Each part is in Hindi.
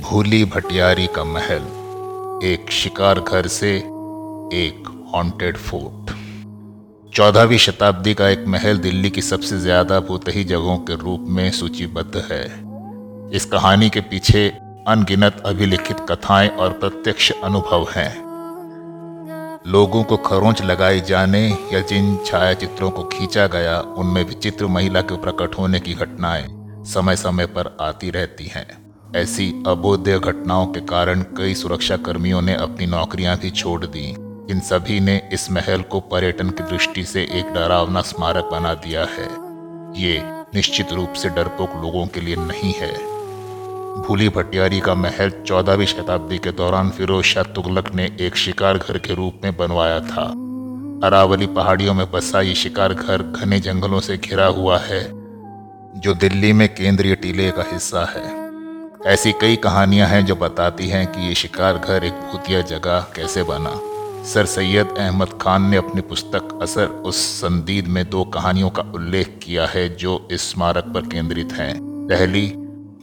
भूली भटियारी का महल, एक शिकार घर से एक हॉन्टेड फोर्ट चौदहवीं शताब्दी का एक महल दिल्ली की सबसे ज़्यादा भूतही जगहों के रूप में सूचीबद्ध है। इस कहानी के पीछे अनगिनत अभिलिखित कथाएँ और प्रत्यक्ष अनुभव हैं। लोगों को खरोंच लगाए जाने या जिन छायाचित्रों को खींचा गया, उनमें विचित्र महिला के प्रकट होने की घटनाएँ समय समय पर आती रहती हैं। ऐसी अबोध्य घटनाओं के कारण कई सुरक्षा कर्मियों ने अपनी नौकरियाँ भी छोड़ दी। इन सभी ने इस महल को पर्यटन की दृष्टि से एक डरावना स्मारक बना दिया है। ये निश्चित रूप से डरपोक लोगों के लिए नहीं है। भूली भटियारी का महल चौदहवीं शताब्दी के दौरान फिरोज शाह तुगलक ने एक शिकार घर के रूप में बनवाया था। अरावली पहाड़ियों में बसा ये शिकार घर घने जंगलों से घिरा हुआ है, जो दिल्ली में केंद्रीय टीले का हिस्सा है। ऐसी कई कहानियाँ हैं जो बताती हैं कि ये शिकार घर एक भूतिया जगह कैसे बना। सर सैयद अहमद खान ने अपनी पुस्तक असर उस संदीद में दो कहानियों का उल्लेख किया है जो इस स्मारक पर केंद्रित हैं। पहली,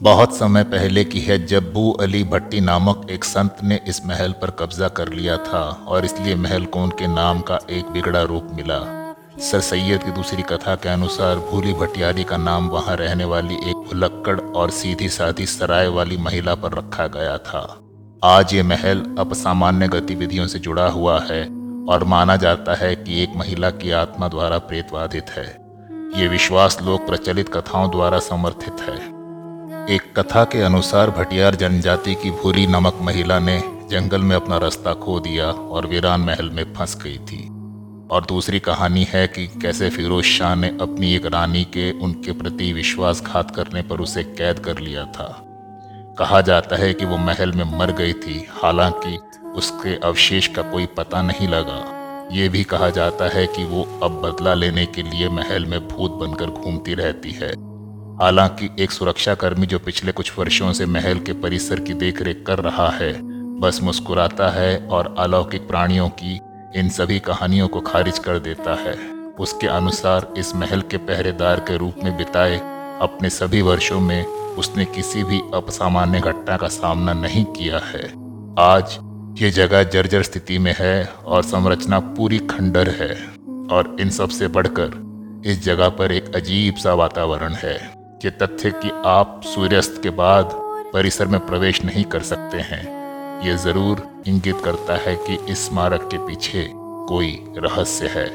बहुत समय पहले की है जब बू अली भट्टी नामक एक संत ने इस महल पर कब्जा कर लिया था और इसलिए महल को उनके नाम का एक बिगड़ा रूप मिला। सर सैयद की दूसरी कथा के अनुसार भूली भटियारी का नाम वहाँ रहने वाली एक भुलक्कड़ और सीधी साधी सराय वाली महिला पर रखा गया था। आज ये महल अपसामान्य गतिविधियों से जुड़ा हुआ है और माना जाता है कि एक महिला की आत्मा द्वारा प्रेतवादित है। ये विश्वास लोक प्रचलित कथाओं द्वारा समर्थित है। एक कथा के अनुसार भटियार जनजाति की भूरी नमक महिला ने जंगल में अपना रास्ता खो दिया और वीरान महल में फंस गई थी। और दूसरी कहानी है कि कैसे फिरोज शाह ने अपनी एक रानी के, उनके प्रति विश्वासघात करने पर उसे कैद कर लिया था। कहा जाता है कि वो महल में मर गई थी, हालाँकि उसके अवशेष का कोई पता नहीं लगा। ये भी कहा जाता है कि वो अब बदला लेने के लिए महल में भूत बनकर घूमती रहती है। हालाँकि एक सुरक्षाकर्मी जो पिछले कुछ वर्षों से महल के परिसर की देखरेख कर रहा है, बस मुस्कुराता है और अलौकिक प्राणियों की इन सभी कहानियों को खारिज कर देता है। उसके अनुसार इस महल के पहरेदार के रूप में बिताए अपने सभी वर्षों में उसने किसी भी असामान्य घटना का सामना नहीं किया है। आज ये जगह जर्जर स्थिति में है और संरचना पूरी खंडर है और इन सबसे बढ़कर इस जगह पर एक अजीब सा वातावरण है ये तथ्य कि आप सूर्यास्त के बाद परिसर में प्रवेश नहीं कर सकते हैं। ये ज़रूर इंगित करता है कि इस स्मारक के पीछे कोई रहस्य है।